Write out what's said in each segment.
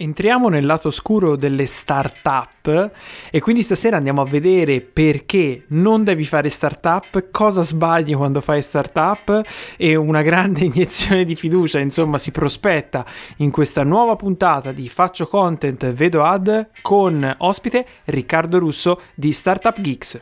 Entriamo nel lato oscuro delle start-up e quindi stasera andiamo a vedere perché non devi fare start-up, cosa sbagli quando fai start-up e una grande iniezione di fiducia, insomma, si prospetta in questa nuova puntata di Faccio Content, Vedo Ad con ospite Riccardo Russo di Startup Geeks.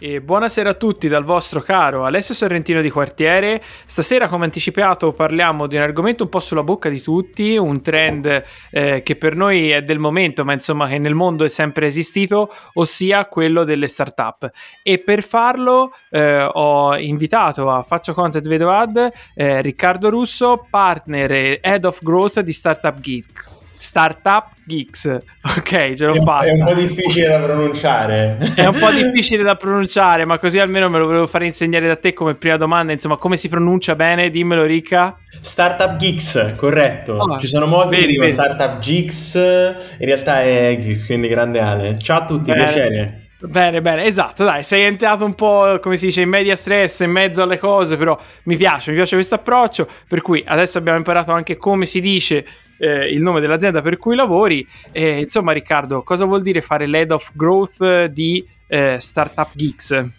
E buonasera a tutti dal vostro caro Alessio Sorrentino di Quartiere. Stasera, come anticipato, parliamo di un argomento un po' sulla bocca di tutti, un trend eh, che per noi è del momento, ma insomma che nel mondo è sempre esistito, ossia quello delle startup. E per farlo eh, ho invitato a Faccio Content Vedo Ad eh, Riccardo Russo, partner e head of growth di Startup Geek. Startup Geeks. Ok, ce l'ho è, fatta. È un po' difficile da pronunciare. È un po' difficile da pronunciare, ma così almeno me lo volevo fare insegnare da te come prima domanda. Insomma, come si pronuncia bene? Dimmelo, Ricca. Startup Geeks, corretto. Oh, Ci sono molti vedi, che dicono. Startup Geeks, in realtà è Geeks, quindi grande Ale. Ciao a tutti, bene. piacere. Bene, bene, esatto, dai, sei entrato un po', come si dice, in media stress, in mezzo alle cose, però mi piace, mi piace questo approccio, per cui adesso abbiamo imparato anche come si dice eh, il nome dell'azienda per cui lavori. E, insomma, Riccardo, cosa vuol dire fare l'head of growth di eh, Startup Geeks?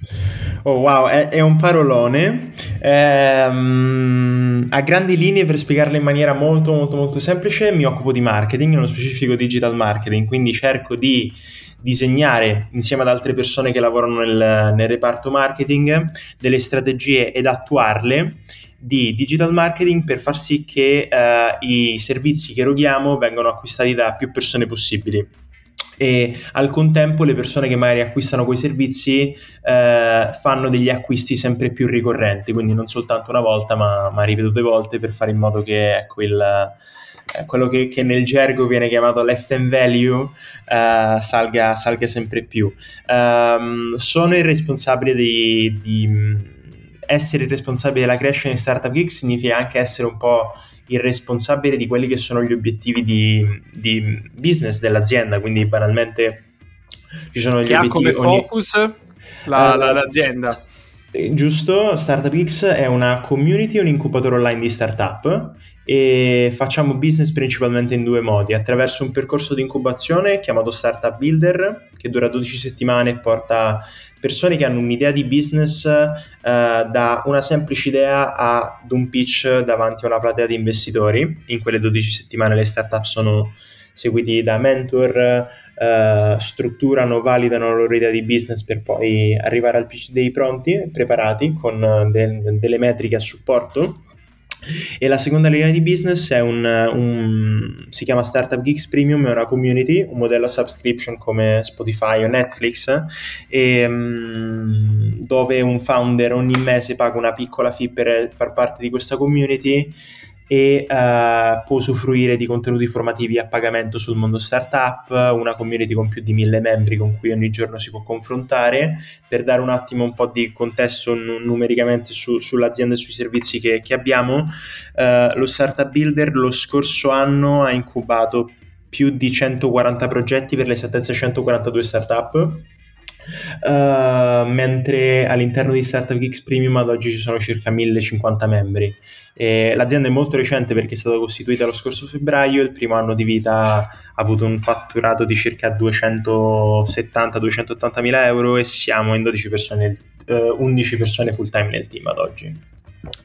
Oh wow, è, è un parolone. Ehm, a grandi linee, per spiegarlo in maniera molto, molto, molto semplice, mi occupo di marketing, nello specifico digital marketing, quindi cerco di disegnare insieme ad altre persone che lavorano nel, nel reparto marketing delle strategie ed attuarle di digital marketing per far sì che uh, i servizi che eroghiamo vengano acquistati da più persone possibili e al contempo le persone che magari acquistano quei servizi eh, fanno degli acquisti sempre più ricorrenti, quindi non soltanto una volta ma, ma ripetute volte per fare in modo che ecco, il, eh, quello che, che, nel gergo viene chiamato lifetime value eh, salga, salga, sempre più. Um, sono il responsabile di, di essere il responsabile della crescita in Startup Geek significa anche essere un po' il responsabile di quelli che sono gli obiettivi di, di business dell'azienda, quindi banalmente ci sono gli che obiettivi... ha come ogni... focus la, uh, la, l'azienda. Giusto, Startup X è una community, un incubatore online di startup e facciamo business principalmente in due modi, attraverso un percorso di incubazione chiamato Startup Builder che dura 12 settimane e porta persone che hanno un'idea di business eh, da una semplice idea ad un pitch davanti a una platea di investitori. In quelle 12 settimane le startup sono seguiti da mentor, eh, strutturano, validano la loro idea di business per poi arrivare al pitch day pronti, preparati con de- delle metriche a supporto e la seconda linea di business è un, un, si chiama Startup Geeks Premium, è una community, un modello a subscription come Spotify o Netflix, e, um, dove un founder ogni mese paga una piccola fee per far parte di questa community e uh, può usufruire di contenuti formativi a pagamento sul mondo startup, una community con più di mille membri con cui ogni giorno si può confrontare. Per dare un attimo un po' di contesto n- numericamente su, sull'azienda e sui servizi che, che abbiamo, uh, lo Startup Builder lo scorso anno ha incubato più di 140 progetti per l'esattezza 142 startup Uh, mentre all'interno di Startup Geeks Premium ad oggi ci sono circa 1050 membri. E l'azienda è molto recente perché è stata costituita lo scorso febbraio, il primo anno di vita ha avuto un fatturato di circa 270-280 mila euro e siamo in 12 persone, uh, 11 persone full time nel team ad oggi.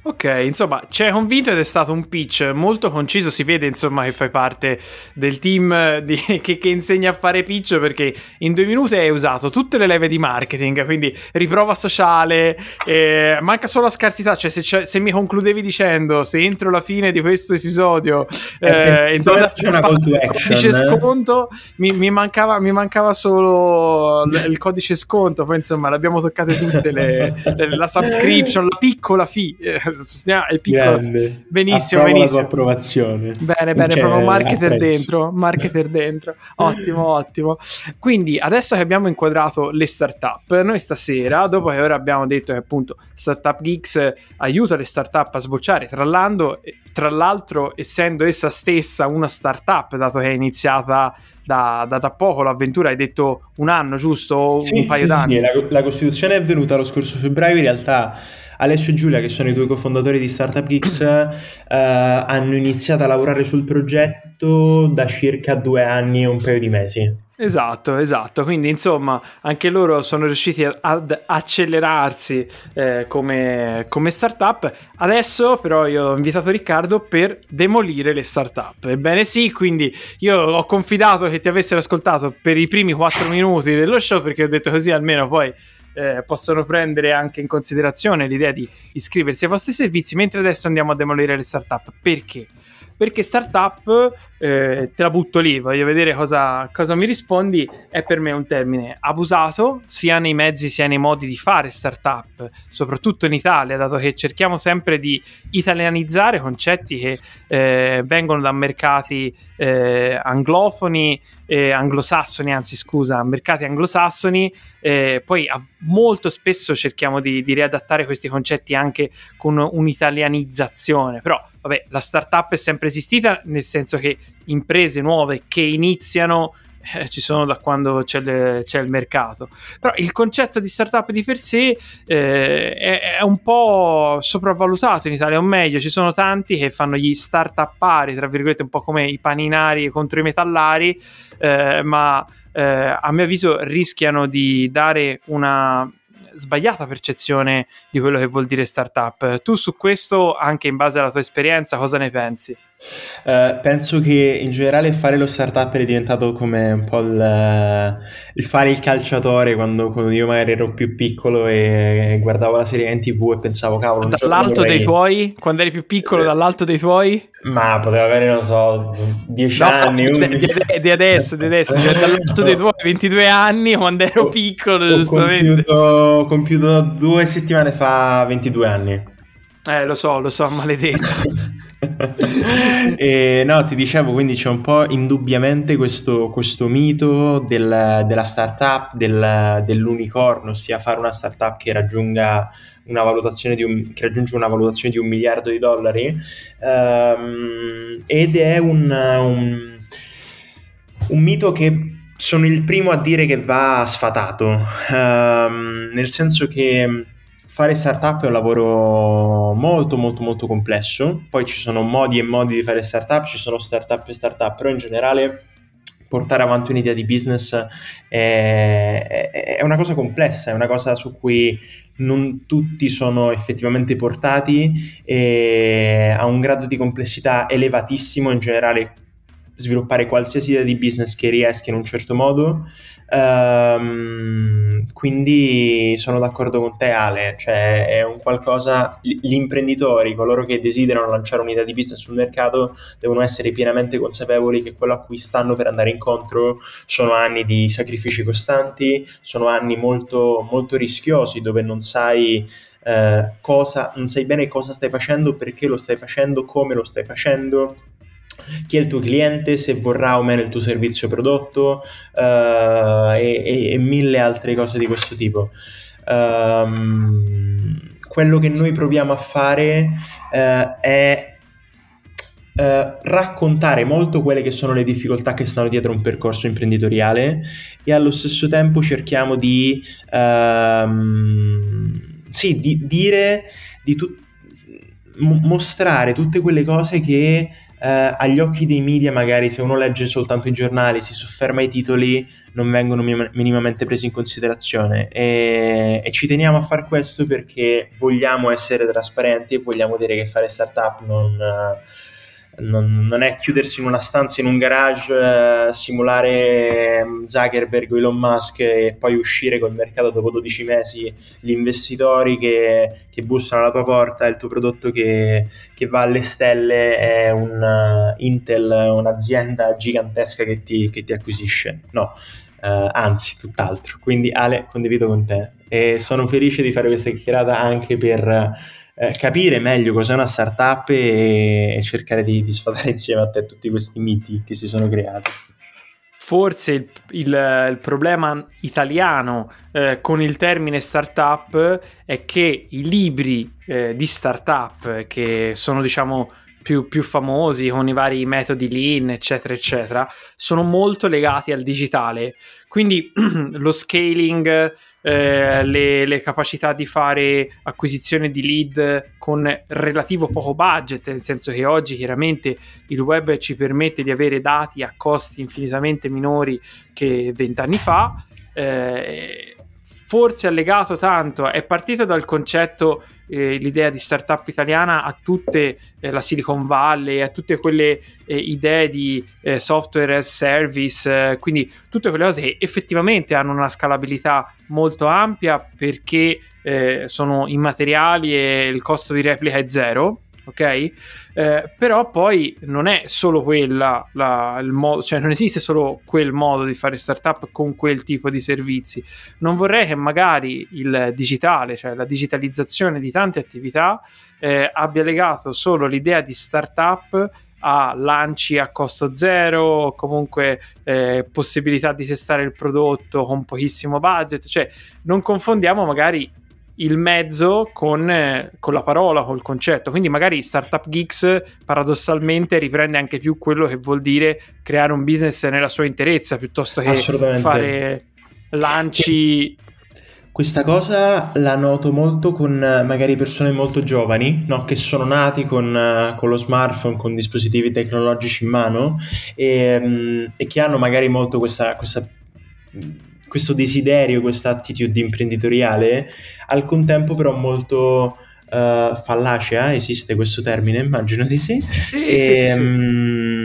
Ok, insomma, ci hai convinto ed è stato un pitch molto conciso. Si vede, insomma, che fai parte del team di, che, che, insegna a fare pitch perché in due minuti hai usato tutte le leve di marketing. Quindi riprova sociale, eh, manca solo la scarsità. Cioè, se, se, mi concludevi dicendo se entro la fine di questo episodio eh, eh, c'è una call to action, sconto, mi, mi, mancava, mi, mancava, solo l- il codice sconto. Poi, insomma, l'abbiamo toccate tutte le, le, la subscription, la piccola fee eh, è piccolo. Grande. Benissimo, Approvo benissimo. La approvazione. Bene, bene, proprio marketer dentro, marketer dentro. Ottimo, ottimo. Quindi, adesso che abbiamo inquadrato le startup, noi stasera, dopo che ora abbiamo detto che appunto Startup Geeks aiuta le startup a sbocciare, tra l'altro, tra l'altro essendo essa stessa una startup, dato che è iniziata da, da, da poco l'avventura, hai detto un anno, giusto? Sì, un paio sì, d'anni. Sì, la, la Costituzione è venuta lo scorso febbraio, in realtà Alessio e Giulia, che sono i due cofondatori di Startup Geeks, eh, hanno iniziato a lavorare sul progetto da circa due anni e un paio di mesi. Esatto, esatto. Quindi, insomma, anche loro sono riusciti ad accelerarsi eh, come, come startup. Adesso, però, io ho invitato Riccardo per demolire le startup. Ebbene, sì, quindi io ho confidato che ti avessero ascoltato per i primi quattro minuti dello show perché ho detto così almeno poi eh, possono prendere anche in considerazione l'idea di iscriversi ai vostri servizi, mentre adesso andiamo a demolire le startup. Perché? perché startup, eh, te la butto lì, voglio vedere cosa, cosa, mi rispondi, è per me un termine abusato sia nei mezzi sia nei modi di fare startup, soprattutto in Italia, dato che cerchiamo sempre di italianizzare concetti che eh, vengono da mercati eh, anglofoni, anglosassoni, anzi scusa, mercati anglosassoni, eh, poi a, molto spesso cerchiamo di, di riadattare questi concetti anche con un'italianizzazione, però vabbè, la startup è sempre esistita, nel senso che imprese nuove che iniziano eh, ci sono da quando c'è, le, c'è, il mercato. Però il concetto di startup di per sé eh, è, è, un po' sopravvalutato in Italia, o meglio, ci sono tanti che fanno gli startuppari, tra virgolette, un po' come i paninari contro i metallari, eh, ma eh, a mio avviso rischiano di dare una sbagliata percezione di quello che vuol dire startup. Tu su questo, anche in base alla tua esperienza, cosa ne pensi? Uh, penso che in generale fare lo startup è diventato come un po' il, il fare il calciatore quando, quando, io magari ero più piccolo e guardavo la serie in tv e pensavo cavolo dall'alto vorrei... dei tuoi? Quando eri più piccolo eh, dall'alto dei tuoi? Ma poteva avere non so 10 no, anni di, di, adesso di adesso cioè dall'alto dei tuoi 22 anni quando ero piccolo ho giustamente. ho compiuto due settimane fa 22 anni. Eh, lo so, lo so, maledetto. e, no, ti dicevo, quindi c'è un po' indubbiamente questo, questo mito del, della startup, del, dell'unicorno, ossia fare una startup che raggiunga una valutazione di un, che raggiunge una valutazione di un miliardo di dollari um, ed è un, un, un mito che sono il primo a dire che va sfatato, um, nel senso che fare startup è un lavoro molto molto molto complesso, poi ci sono modi e modi di fare startup, ci sono startup e startup, però in generale portare avanti un'idea di business è, è, una cosa complessa, è una cosa su cui non tutti sono effettivamente portati e ha un grado di complessità elevatissimo in generale sviluppare qualsiasi idea di business che riesca in un certo modo Um, quindi sono d'accordo con te Ale, cioè è un qualcosa, gli imprenditori, coloro che desiderano lanciare un'idea di business sul mercato, devono essere pienamente consapevoli che quello a cui stanno per andare incontro sono anni di sacrifici costanti, sono anni molto, molto rischiosi dove non sai eh, cosa, non sai bene cosa stai facendo, perché lo stai facendo, come lo stai facendo chi è il tuo cliente, se vorrà o meno il tuo servizio prodotto uh, e, e, mille altre cose di questo tipo. Um, quello che noi proviamo a fare uh, è Uh, raccontare molto quelle che sono le difficoltà che stanno dietro un percorso imprenditoriale e allo stesso tempo cerchiamo di, uh, sì, di dire, di tu- mostrare tutte quelle cose che eh, agli occhi dei media magari se uno legge soltanto i giornali, si sofferma ai titoli, non vengono minimamente presi in considerazione. E, e ci teniamo a fare questo perché vogliamo essere trasparenti e vogliamo dire che fare startup non... Uh, non, non, è chiudersi in una stanza in un garage, eh, simulare mm, Zuckerberg o Elon Musk e poi uscire col mercato dopo 12 mesi, gli investitori che, che bussano alla tua porta, il tuo prodotto che, che va alle stelle è un uh, Intel, un'azienda gigantesca che ti, che ti acquisisce. No. Uh, anzi tutt'altro. Quindi Ale, condivido con te e sono felice di fare questa chiacchierata anche per eh, capire meglio cos'è una startup e, e cercare di, di sfatare insieme a te tutti questi miti che si sono creati forse il, il, il, problema italiano eh, con il termine startup è che i libri eh, di startup che sono diciamo più, più, famosi con i vari metodi lean eccetera eccetera sono molto legati al digitale quindi lo scaling eh, le, le, capacità di fare acquisizione di lead con relativo poco budget, nel senso che oggi chiaramente il web ci permette di avere dati a costi infinitamente minori che vent'anni fa. Eh, forse ha legato tanto, è partito dal concetto, eh, l'idea di startup italiana a tutte eh, la Silicon Valley, a tutte quelle eh, idee di eh, software as service, eh, quindi tutte quelle cose che effettivamente hanno una scalabilità molto ampia perché eh, sono immateriali e il costo di replica è zero ok? Eh, però poi non è solo quella la, il modo, cioè non esiste solo quel modo di fare startup con quel tipo di servizi. Non vorrei che magari il digitale, cioè la digitalizzazione di tante attività, eh, abbia legato solo l'idea di startup a lanci a costo zero, comunque eh, possibilità di testare il prodotto con pochissimo budget, cioè non confondiamo magari il mezzo con, eh, con, la parola, col concetto. Quindi magari Startup Geeks paradossalmente riprende anche più quello che vuol dire creare un business nella sua interezza piuttosto che fare lanci. Questa cosa la noto molto con magari persone molto giovani, no? che sono nati con, con, lo smartphone, con dispositivi tecnologici in mano e, mm, e che hanno magari molto questa, questa questo desiderio, questa attitude imprenditoriale, al contempo però molto uh, fallacea, esiste questo termine, immagino di sì. Sì, e, sì, sì, sì. Um,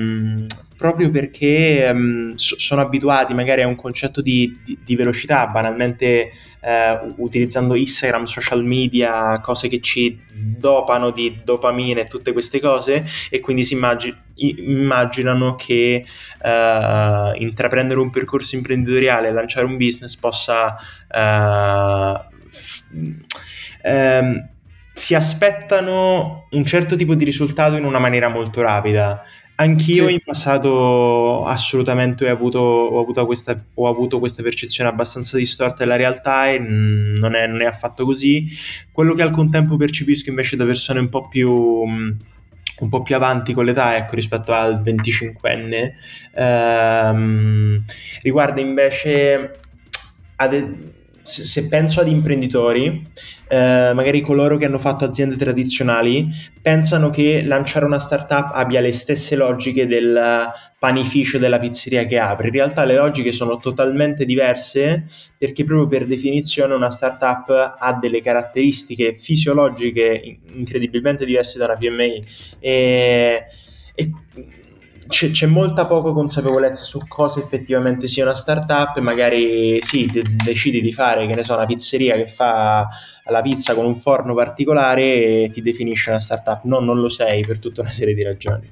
proprio perché um, so- sono abituati magari a un concetto di, di, di velocità, banalmente uh, utilizzando Instagram, social media, cose che ci dopano di dopamina e tutte queste cose e quindi si immagin- immaginano che uh, intraprendere un percorso imprenditoriale e lanciare un business possa... F- um, si aspettano un certo tipo di risultato in una maniera molto rapida. Anch'io sì. in passato assolutamente ho avuto, ho, avuto questa, ho avuto, questa, percezione abbastanza distorta della realtà e non è, non è, affatto così. Quello che al contempo percepisco invece da persone un po' più, un po più avanti con l'età, ecco, rispetto al 25enne, ehm, riguarda invece... Ad, se penso ad imprenditori, eh, magari coloro che hanno fatto aziende tradizionali, pensano che lanciare una startup abbia le stesse logiche del panificio della pizzeria che apre. In realtà le logiche sono totalmente diverse perché proprio per definizione una startup ha delle caratteristiche fisiologiche incredibilmente diverse da una PMI. E, e c'è, c'è, molta poca consapevolezza su cosa effettivamente sia una startup magari sì, de- decidi di fare, che ne so, una pizzeria che fa la pizza con un forno particolare e ti definisce una startup. No, non lo sei per tutta una serie di ragioni.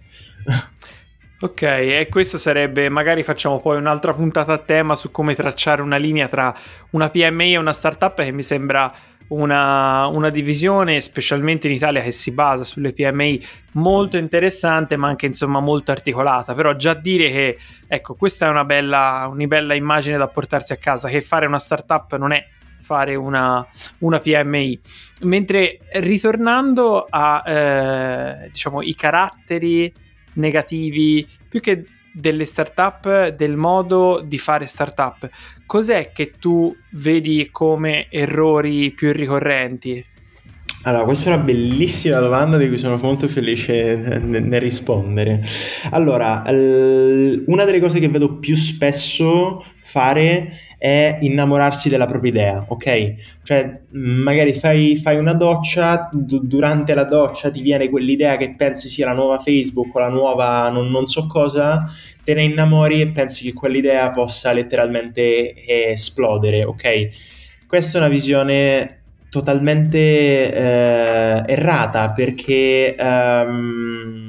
Ok, e questo sarebbe, magari facciamo poi un'altra puntata a tema su come tracciare una linea tra una PMI e una startup che mi sembra una, una, divisione, specialmente in Italia, che si basa sulle PMI molto interessante, ma anche insomma molto articolata. Però già dire che ecco, questa è una bella, una bella immagine da portarsi a casa, che fare una startup non è fare una, una PMI. Mentre ritornando a eh, diciamo caratteri negativi, più che delle startup, del modo di fare startup, cos'è che tu vedi come errori più ricorrenti? Allora, questa è una bellissima domanda di cui sono molto felice nel rispondere. Allora, una delle cose che vedo più spesso fare è innamorarsi della propria idea, ok? Cioè, magari fai, fai una doccia, d- durante la doccia ti viene quell'idea che pensi sia la nuova Facebook o la nuova non, non so cosa, te ne innamori e pensi che quell'idea possa letteralmente esplodere, ok? Questa è una visione totalmente eh, errata perché um,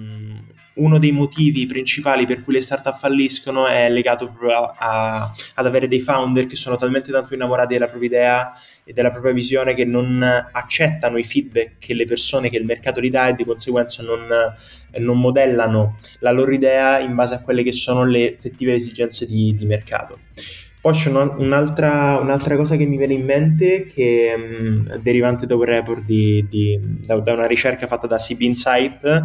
uno dei motivi principali per cui le startup falliscono è legato proprio a, a, ad avere dei founder che sono talmente tanto innamorati della propria idea e della propria visione che non accettano i feedback che le persone, che il mercato gli dà e di conseguenza non, non modellano la loro idea in base a quelle che sono le effettive esigenze di, di mercato. Poi c'è un'altra, un'altra, cosa che mi viene in mente che um, derivante da un report di, di, da, da, una ricerca fatta da CB Insight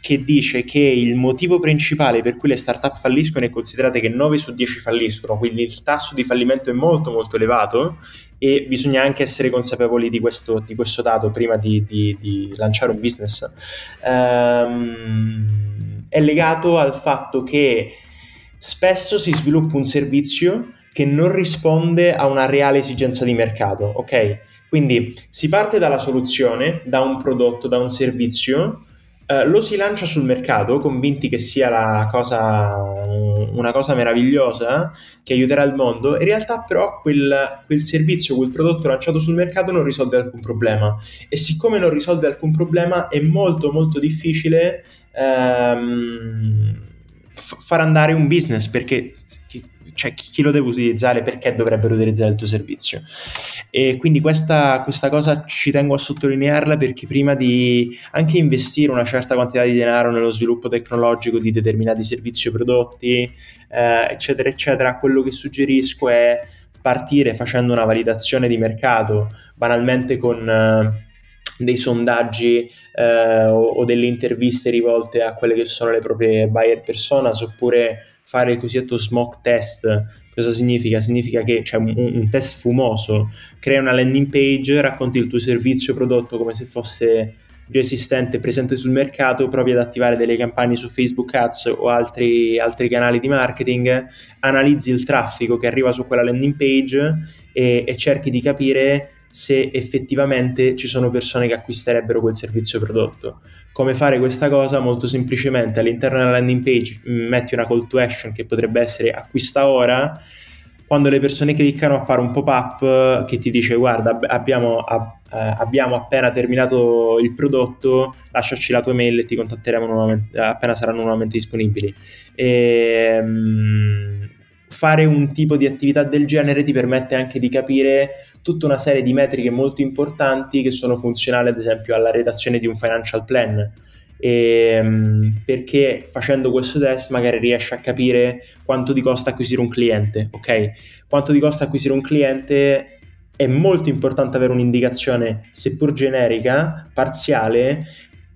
che dice che il motivo principale per cui le startup falliscono è considerate che 9 su 10 falliscono, quindi il tasso di fallimento è molto molto elevato e bisogna anche essere consapevoli di questo, di questo dato prima di, di, lanciare un business. Um, è legato al fatto che spesso si sviluppa un servizio che non risponde a una reale esigenza di mercato, ok? Quindi si parte dalla soluzione, da un prodotto, da un servizio, eh, lo si lancia sul mercato convinti che sia cosa, una cosa meravigliosa che aiuterà il mondo, in realtà però quel, quel, servizio, quel prodotto lanciato sul mercato non risolve alcun problema e siccome non risolve alcun problema è molto molto difficile ehm, f- far andare un business perché cioè chi lo deve utilizzare, perché dovrebbero utilizzare il tuo servizio. E quindi questa, questa, cosa ci tengo a sottolinearla perché prima di anche investire una certa quantità di denaro nello sviluppo tecnologico di determinati servizi o prodotti, eh, eccetera, eccetera, quello che suggerisco è partire facendo una validazione di mercato, banalmente con... Eh, dei sondaggi eh, o, o, delle interviste rivolte a quelle che sono le proprie buyer personas oppure fare il cosiddetto smoke test. Cosa significa? Significa che c'è un, un test fumoso, crea una landing page, racconti il tuo servizio prodotto come se fosse già esistente presente sul mercato, provi ad attivare delle campagne su Facebook Ads o altri, altri canali di marketing, analizzi il traffico che arriva su quella landing page e, e cerchi di capire se effettivamente ci sono persone che acquisterebbero quel servizio prodotto. Come fare questa cosa? Molto semplicemente all'interno della landing page mm, metti una call to action che potrebbe essere acquista ora. Quando le persone cliccano appare un pop-up che ti dice guarda abbiamo, ab- eh, abbiamo appena terminato il prodotto, lasciaci la tua mail e ti contatteremo nuovamente, appena saranno nuovamente disponibili. E, um, fare un tipo di attività del genere ti permette anche di capire tutta una serie di metriche molto importanti che sono funzionali ad esempio alla redazione di un financial plan. E, ehm, perché facendo questo test magari riesci a capire quanto ti costa acquisire un cliente, ok? Quanto ti costa acquisire un cliente è molto importante avere un'indicazione, seppur generica, parziale,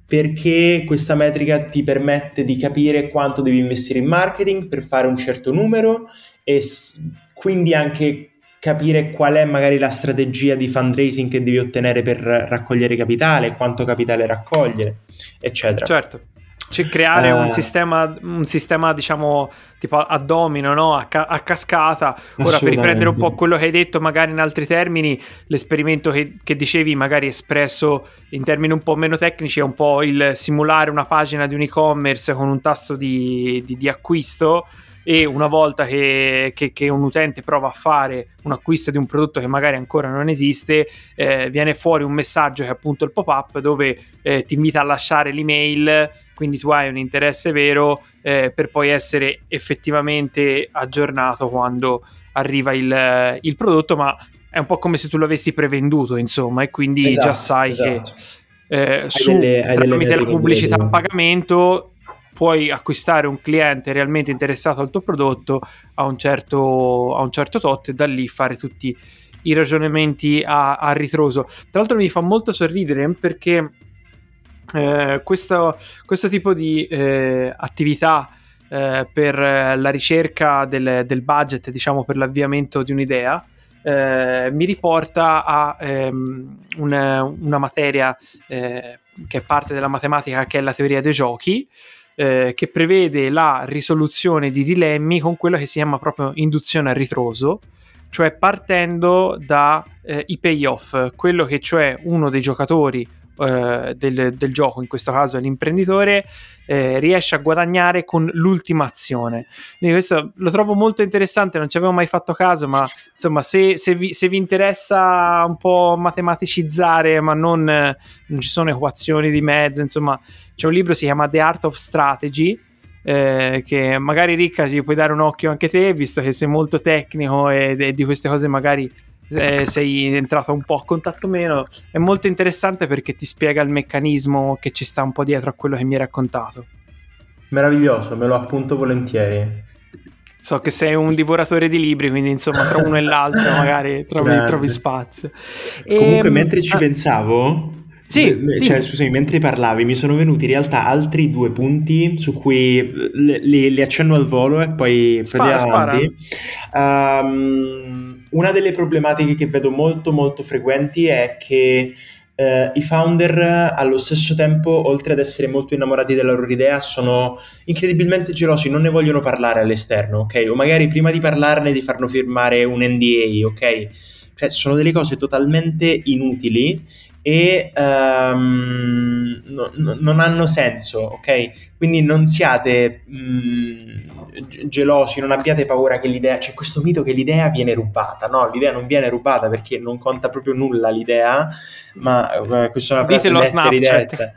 perché questa metrica ti permette di capire quanto devi investire in marketing per fare un certo numero e quindi anche capire qual è magari la strategia di fundraising che devi ottenere per raccogliere capitale, quanto capitale raccogliere, eccetera. Certo. Cioè creare uh, un, sistema, un sistema, diciamo, tipo a domino, no? a, ca- a cascata. Ora, per riprendere un po' quello che hai detto, magari in altri termini, l'esperimento che, che, dicevi, magari espresso in termini un po' meno tecnici, è un po' il simulare una pagina di un e-commerce con un tasto di, di, di acquisto e una volta che, che, che, un utente prova a fare un acquisto di un prodotto che magari ancora non esiste, eh, viene fuori un messaggio che è appunto il pop-up dove eh, ti invita a lasciare l'email, quindi tu hai un interesse vero eh, per poi essere effettivamente aggiornato quando arriva il, il, prodotto, ma è un po' come se tu l'avessi prevenduto, insomma, e quindi esatto, già sai esatto. che eh, su, delle, tramite la pubblicità a pagamento puoi acquistare un cliente realmente interessato al tuo prodotto a un certo, a un certo tot e da lì fare tutti i ragionamenti a, a ritroso. Tra l'altro mi fa molto sorridere perché eh, questo, questo, tipo di eh, attività eh, per la ricerca del, del, budget, diciamo per l'avviamento di un'idea, eh, mi riporta a ehm, una, una, materia eh, che è parte della matematica che è la teoria dei giochi eh, che prevede la risoluzione di dilemmi con quello che si chiama proprio induzione a ritroso, cioè partendo dai eh, payoff, quello che cioè uno dei giocatori eh, del, del, gioco, in questo caso l'imprenditore, eh, riesce a guadagnare con l'ultima azione. Quindi questo lo trovo molto interessante, non ci avevo mai fatto caso, ma insomma se, se, vi, se vi, interessa un po' matematicizzare, ma non, non ci sono equazioni di mezzo, insomma c'è un libro che si chiama The Art of Strategy, eh, che magari Ricca ci puoi dare un occhio anche te, visto che sei molto tecnico e, e di queste cose magari eh, sei entrato un po' a contatto meno. È molto interessante perché ti spiega il meccanismo che ci sta un po' dietro a quello che mi hai raccontato. Meraviglioso, me lo appunto volentieri. So che sei un divoratore di libri, quindi insomma tra uno e l'altro magari trovi, trovi spazio. Comunque, e, mentre ci ah, pensavo, sì, cioè, scusami, mentre parlavi mi sono venuti in realtà altri due punti su cui li, li accenno al volo e poi spara, avanti. Um, una delle problematiche che vedo molto molto frequenti è che Uh, i founder allo stesso tempo, oltre ad essere molto innamorati della loro idea, sono incredibilmente gelosi, non ne vogliono parlare all'esterno, ok? O magari prima di parlarne di farlo firmare un NDA, ok? Cioè, sono delle cose totalmente inutili e um, no, no, non hanno senso, ok? Quindi non siate mh, gelosi, non abbiate paura che l'idea, c'è questo mito che l'idea viene rubata, no, l'idea non viene rubata perché non conta proprio nulla l'idea, ma uh, questa è una frase Ditelo Snapchat.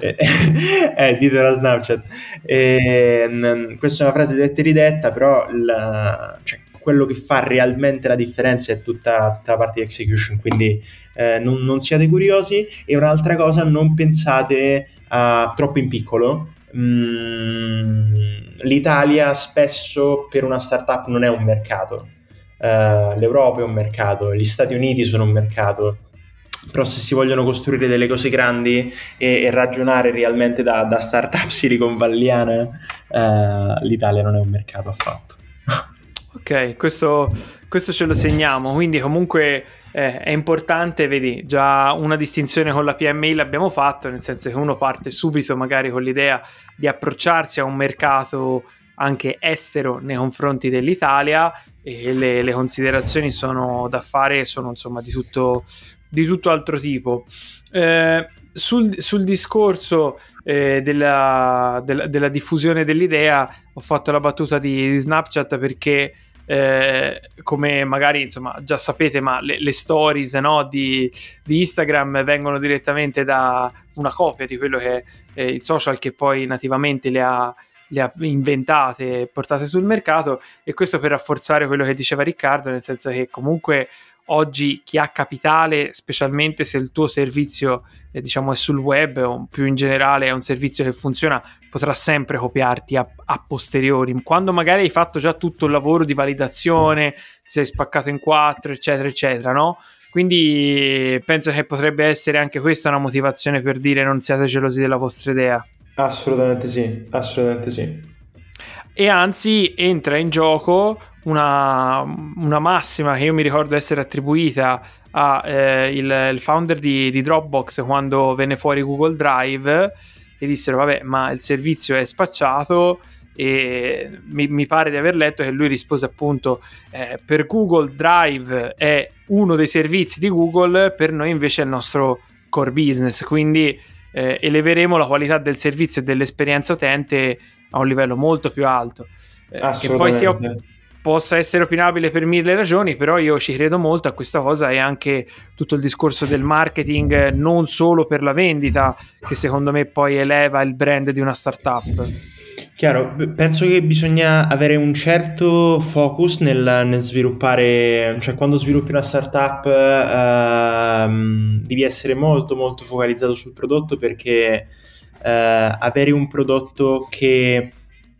eh, eh, ditelo a Snapchat. Eh, n- questa è una frase detta e ridetta, però la, cioè, quello che fa realmente la differenza è tutta, tutta la parte di execution, quindi eh, non, non, siate curiosi. E un'altra cosa, non pensate a, troppo in piccolo. Mm, L'Italia spesso per una startup non è un mercato, uh, l'Europa è un mercato, gli Stati Uniti sono un mercato, però se si vogliono costruire delle cose grandi e, e ragionare realmente da, da startup Silicon Valleyana, uh, l'Italia non è un mercato affatto. Ok, questo, questo ce lo segniamo, quindi comunque eh, è importante, vedi, già una distinzione con la PMI l'abbiamo fatto, nel senso che uno parte subito magari con l'idea di approcciarsi a un mercato anche estero nei confronti dell'Italia e le, le considerazioni sono da fare sono insomma di tutto, di tutto altro tipo. Eh, sul, sul, discorso eh, della, della, della, diffusione dell'idea ho fatto la battuta di, di Snapchat perché eh, come magari insomma già sapete, ma le, le stories no, di, di, Instagram vengono direttamente da una copia di quello che è il social che poi nativamente le ha, le ha inventate e portate sul mercato e questo per rafforzare quello che diceva Riccardo, nel senso che comunque oggi chi ha capitale, specialmente se il tuo servizio eh, diciamo è sul web o più in generale è un servizio che funziona, potrà sempre copiarti a, a, posteriori. Quando magari hai fatto già tutto il lavoro di validazione, ti sei spaccato in quattro, eccetera, eccetera, no? Quindi penso che potrebbe essere anche questa una motivazione per dire non siate gelosi della vostra idea. Assolutamente sì, assolutamente sì. E anzi entra in gioco una, una, massima che io mi ricordo essere attribuita al eh, founder di, di, Dropbox quando venne fuori Google Drive, che dissero vabbè ma il servizio è spacciato e mi, mi pare di aver letto che lui rispose appunto eh, per Google Drive è uno dei servizi di Google, per noi invece è il nostro core business, quindi eh, eleveremo la qualità del servizio e dell'esperienza utente a un livello molto più alto. Eh, che poi sia possa essere opinabile per mille ragioni, però io ci credo molto a questa cosa e anche tutto il discorso del marketing non solo per la vendita, che secondo me poi eleva il brand di una startup. Chiaro, penso che bisogna avere un certo focus nel, nel sviluppare, cioè quando sviluppi una startup ehm, devi essere molto molto focalizzato sul prodotto perché eh, avere un prodotto che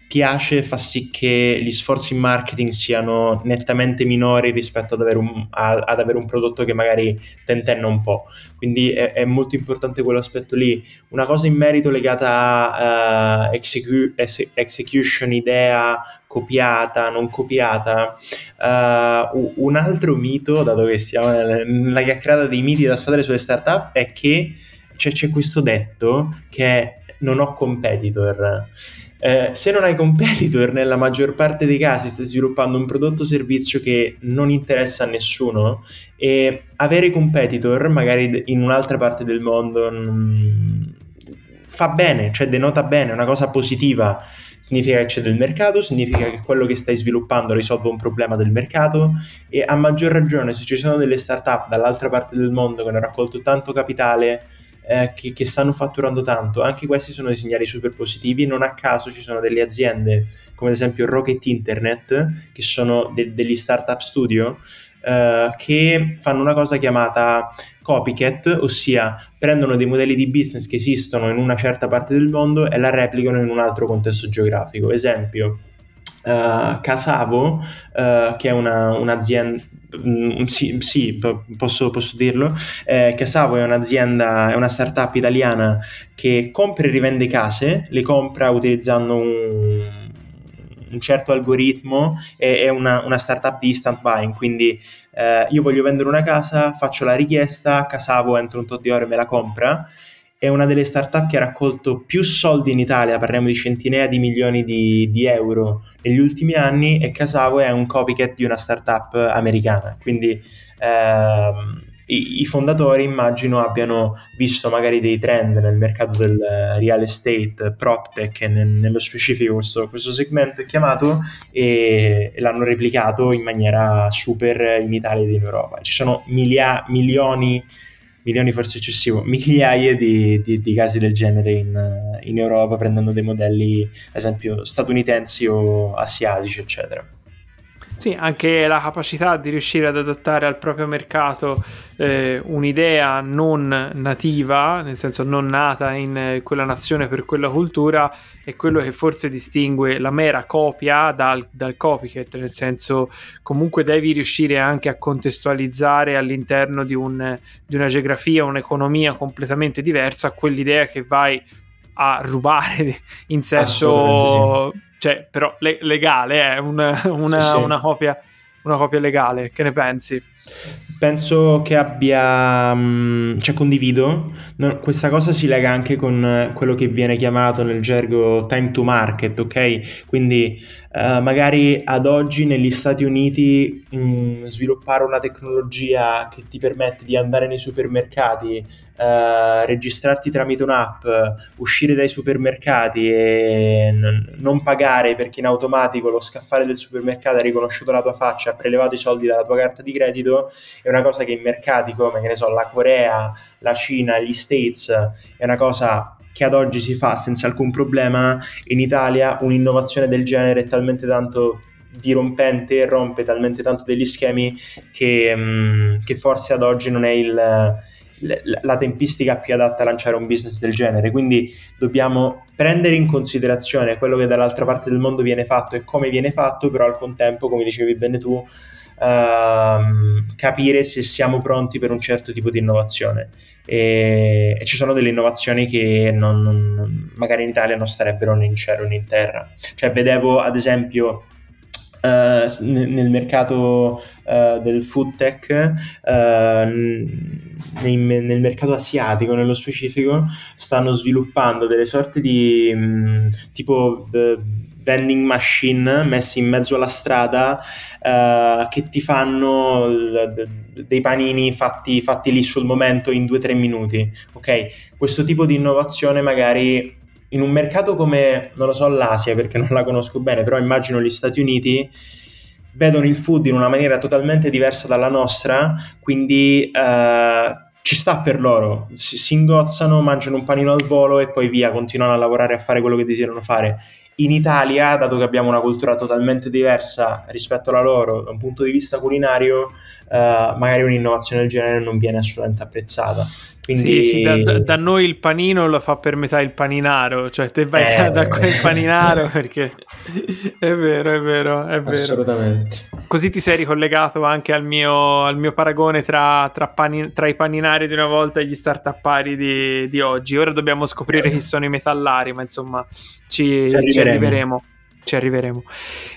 piace fa sì che gli sforzi in marketing siano nettamente minori rispetto ad avere un, a, ad avere un prodotto che magari tentenna un po'. Quindi è, è, molto importante quell'aspetto lì. Una cosa in merito legata a uh, execu- execution, idea copiata, non copiata. Uh, un altro mito, dato che siamo nella chiacchierata dei miti da sfadare sulle startup, è che c'è, c'è questo detto che è non ho competitor. Eh, se non hai competitor, nella maggior parte dei casi stai sviluppando un prodotto o servizio che non interessa a nessuno e avere competitor, magari in un'altra parte del mondo, mh, fa bene, cioè denota bene, è una cosa positiva significa che c'è del mercato, significa che quello che stai sviluppando risolve un problema del mercato e a maggior ragione se ci sono delle startup dall'altra parte del mondo che hanno raccolto tanto capitale eh, che, che, stanno fatturando tanto, anche questi sono dei segnali super positivi. Non a caso ci sono delle aziende come ad esempio Rocket Internet, che sono de- degli startup studio, eh, che fanno una cosa chiamata copycat, ossia prendono dei modelli di business che esistono in una certa parte del mondo e la replicano in un altro contesto geografico. Esempio, uh, Casavo, uh, che è una, un'azienda, mm, sì, sì posso, posso, dirlo, eh, Casavo è un'azienda, è una startup italiana che compra e rivende case, le compra utilizzando un un certo algoritmo e è una, una startup di instant buying, quindi eh, io voglio vendere una casa, faccio la richiesta, Casavo entro un tot di ore me la compra, è una delle startup che ha raccolto più soldi in Italia, parliamo di centinaia di milioni di, di euro negli ultimi anni e Casavo è un copycat di una startup americana, quindi ehm, i, i, fondatori immagino abbiano visto magari dei trend nel mercato del real estate, PropTech e nel, nello specifico questo, questo, segmento è chiamato e, e, l'hanno replicato in maniera super in Italia ed in Europa. Ci sono milia, milioni milioni forse eccessivo, migliaia di, di, di casi del genere in, in, Europa prendendo dei modelli, ad esempio, statunitensi o asiatici, eccetera. Sì, anche la capacità di riuscire ad adattare al proprio mercato eh, un'idea non nativa, nel senso non nata in quella nazione per quella cultura, è quello che forse distingue la mera copia dal, dal copycat, nel senso comunque devi riuscire anche a contestualizzare all'interno di, un, di una geografia, un'economia completamente diversa quell'idea che vai a rubare in senso cioè, però le- legale, è eh, una, una, sì, sì. Una, copia, una copia legale. Che ne pensi? Penso che abbia, mm, cioè condivido, no, questa cosa si lega anche con quello che viene chiamato nel gergo time to market, ok? Quindi uh, magari ad oggi negli Stati Uniti mh, mm, sviluppare una tecnologia che ti permette di andare nei supermercati, uh, registrarti tramite un'app, uscire dai supermercati e n- non pagare perché in automatico lo scaffale del supermercato ha riconosciuto la tua faccia, ha prelevato i soldi dalla tua carta di credito, è una cosa che in mercati come che ne so, la Corea, la Cina, gli States è una cosa che ad oggi si fa senza alcun problema, in Italia un'innovazione del genere è talmente tanto dirompente, rompe talmente tanto degli schemi che, um, che forse ad oggi non è il, la tempistica più adatta a lanciare un business del genere. Quindi dobbiamo prendere in considerazione quello che dall'altra parte del mondo viene fatto e come viene fatto, però al contempo, come dicevi bene tu, uh, capire se siamo pronti per un certo tipo di innovazione. E, e ci sono delle innovazioni che non, non, magari in Italia non starebbero né in cielo né in terra. Cioè, vedevo ad esempio Uh, nel mercato uh, del food tech, uh, nei, nel mercato asiatico nello specifico, stanno sviluppando delle sorte di mh, mm, tipo vending machine messi in mezzo alla strada uh, che ti fanno l- dei panini fatti, fatti lì sul momento in 2-3 minuti. Ok, questo tipo di innovazione magari in un mercato come, non lo so, l'Asia perché non la conosco bene, però immagino gli Stati Uniti vedono il food in una maniera totalmente diversa dalla nostra, quindi uh, ci sta per loro, si, si ingozzano, mangiano un panino al volo e poi via, continuano a lavorare a fare quello che desiderano fare. In Italia, dato che abbiamo una cultura totalmente diversa rispetto alla loro da un punto di vista culinario, eh, magari un'innovazione del genere non viene assolutamente apprezzata. Quindi... Sì, sì da, da, noi il panino lo fa per metà il paninaro, cioè te vai eh, da, quel paninaro perché è vero, è vero, è vero. Assolutamente. Così ti sei ricollegato anche al mio, al mio paragone tra, tra, pani, tra, i paninari di una volta e gli startuppari di, di oggi. Ora dobbiamo scoprire chi sono i metallari, ma insomma ci, ci arriveremo. Ci arriveremo ci arriveremo.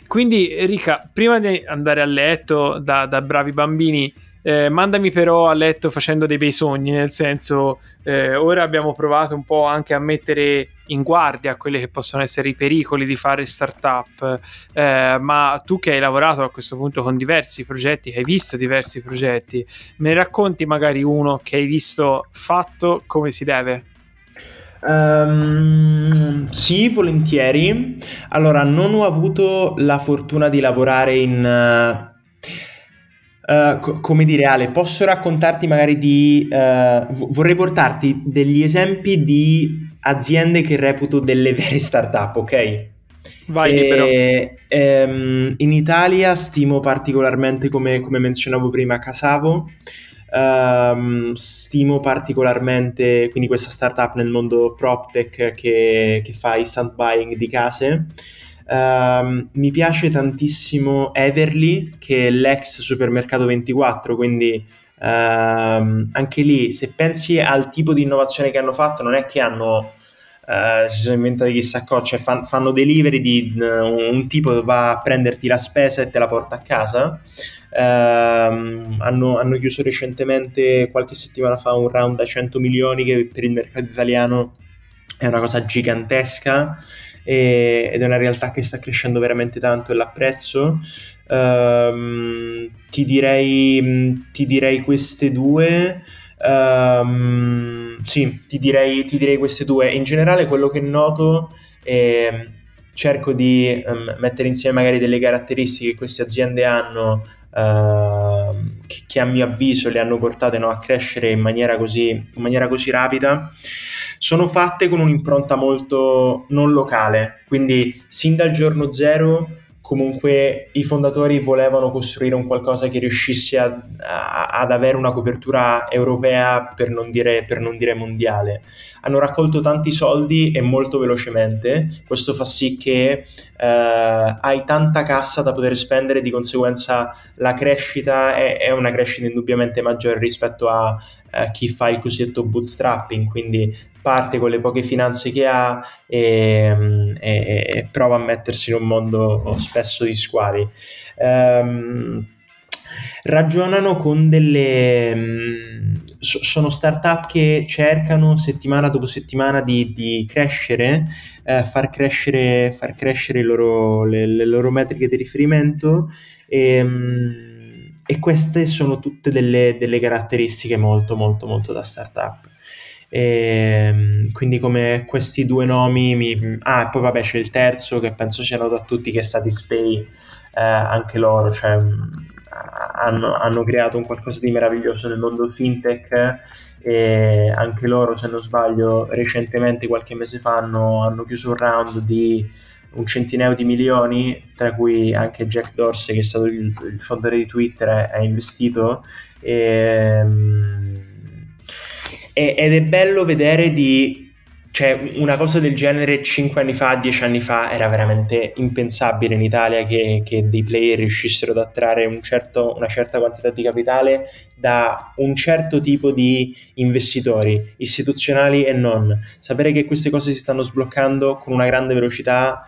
Quindi, Rica, prima di andare a letto da, da bravi bambini, eh, mandami però a letto facendo dei bei sogni, nel senso, eh, ora abbiamo provato un po' anche a mettere in guardia quelli che possono essere i pericoli di fare startup, eh, ma tu che hai lavorato a questo punto con diversi progetti, hai visto diversi progetti, ne racconti magari uno che hai visto fatto come si deve? Um, sì, volentieri. Allora, non ho avuto la fortuna di lavorare in... Uh, co- come dire, Ale, posso raccontarti magari di... Uh, vorrei portarti degli esempi di aziende che reputo delle vere startup, ok? Vai. E, ehm, in Italia stimo particolarmente, come, come menzionavo prima, Casavo. Um, stimo particolarmente quindi questa startup nel mondo PropTech che, che fa instant buying di case. Um, mi piace tantissimo Everly, che è l'ex supermercato 24, quindi um, anche lì, se pensi al tipo di innovazione che hanno fatto, non è che hanno Uh, si sono inventati chissà cosa, cioè fan, fanno delivery di uh, un tipo va a prenderti la spesa e te la porta a casa. Uh, hanno, hanno, chiuso recentemente, qualche settimana fa, un round da 100 milioni che per il mercato italiano è una cosa gigantesca e, ed è una realtà che sta crescendo veramente tanto e l'apprezzo. Ehm, ti, direi, ti direi queste due. Um, sì, ti direi, ti direi, queste due. In generale, quello che noto è cerco di um, mettere insieme magari delle caratteristiche che queste aziende hanno. Uh, che, che, a mio avviso le hanno portate no, a crescere in maniera, così, in maniera così rapida sono fatte con un'impronta molto non locale quindi sin dal giorno zero comunque i fondatori volevano costruire un qualcosa che riuscisse a, a, ad avere una copertura europea per non, dire, per non dire mondiale. Hanno raccolto tanti soldi e molto velocemente, questo fa sì che eh, hai tanta cassa da poter spendere, di conseguenza la crescita è, è una crescita indubbiamente maggiore rispetto a eh, chi fa il cosiddetto bootstrapping, quindi parte con le poche finanze che ha e, mm, e, e prova a mettersi in un mondo spesso di squali. Um, ragionano con delle... Um, sono startup che cercano settimana dopo settimana di, di crescere, eh, far crescere, far crescere loro, le, le, loro metriche di riferimento e, um, e queste sono tutte delle, delle caratteristiche molto molto molto da startup. E, ehm, quindi come questi due nomi mi... ah e poi vabbè c'è il terzo che penso sia noto a tutti che è Satispay eh, anche loro cioè, hanno, hanno, creato un qualcosa di meraviglioso nel mondo fintech e anche loro se non sbaglio recentemente qualche mese fa hanno, hanno chiuso un round di un centinaio di milioni, tra cui anche Jack Dorsey, che è stato il, il fondatore di Twitter, ha investito. E, um, e, ed è bello vedere di cioè una cosa del genere 5 anni fa, 10 anni fa era veramente impensabile in Italia che, che dei player riuscissero ad attrarre un certo, una certa quantità di capitale da un certo tipo di investitori, istituzionali e non. Sapere che queste cose si stanno sbloccando con una grande velocità,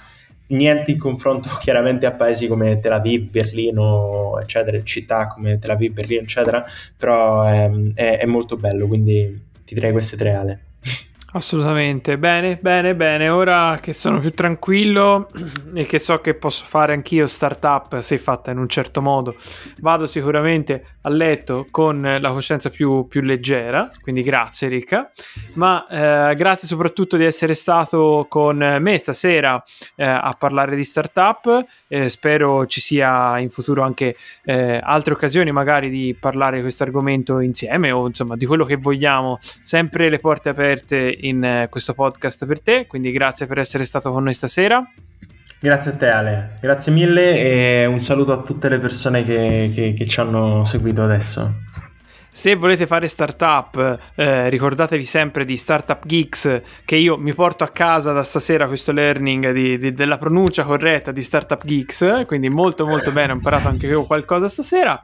niente in confronto chiaramente a paesi come Tel Aviv, Berlino, eccetera, città come Tel Aviv, Berlino, eccetera, però è, è, è molto bello, quindi ti direi queste tre ale. Assolutamente, bene, bene, bene. Ora che sono più tranquillo e che so che posso fare anch'io startup se fatta in un certo modo, vado sicuramente a letto con la coscienza più, più leggera. Quindi grazie, Ricca. Ma eh, grazie soprattutto di essere stato con me stasera eh, a parlare di startup. Eh, spero ci sia in futuro anche eh, altre occasioni, magari di parlare di questo argomento insieme o insomma di quello che vogliamo. Sempre le porte aperte in eh, questo podcast per te, quindi grazie per essere stato con noi stasera. Grazie a te Ale, grazie mille e un saluto a tutte le persone che, che, che ci hanno seguito adesso. Se volete fare startup, eh, ricordatevi sempre di Startup Geeks, che io mi porto a casa da stasera questo learning di, di, della pronuncia corretta di Startup Geeks, quindi molto molto bene, ho imparato anche io qualcosa stasera.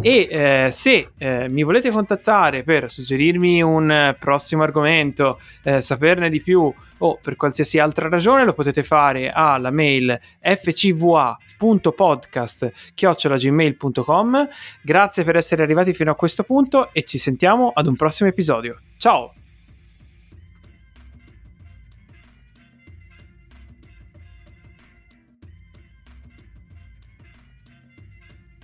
E eh, se eh, mi volete contattare per suggerirmi un prossimo argomento, eh, saperne di più o per qualsiasi altra ragione, lo potete fare alla mail fcva.podcast.gmail.com. Grazie per essere arrivati fino a questo punto e ci sentiamo ad un prossimo episodio. Ciao!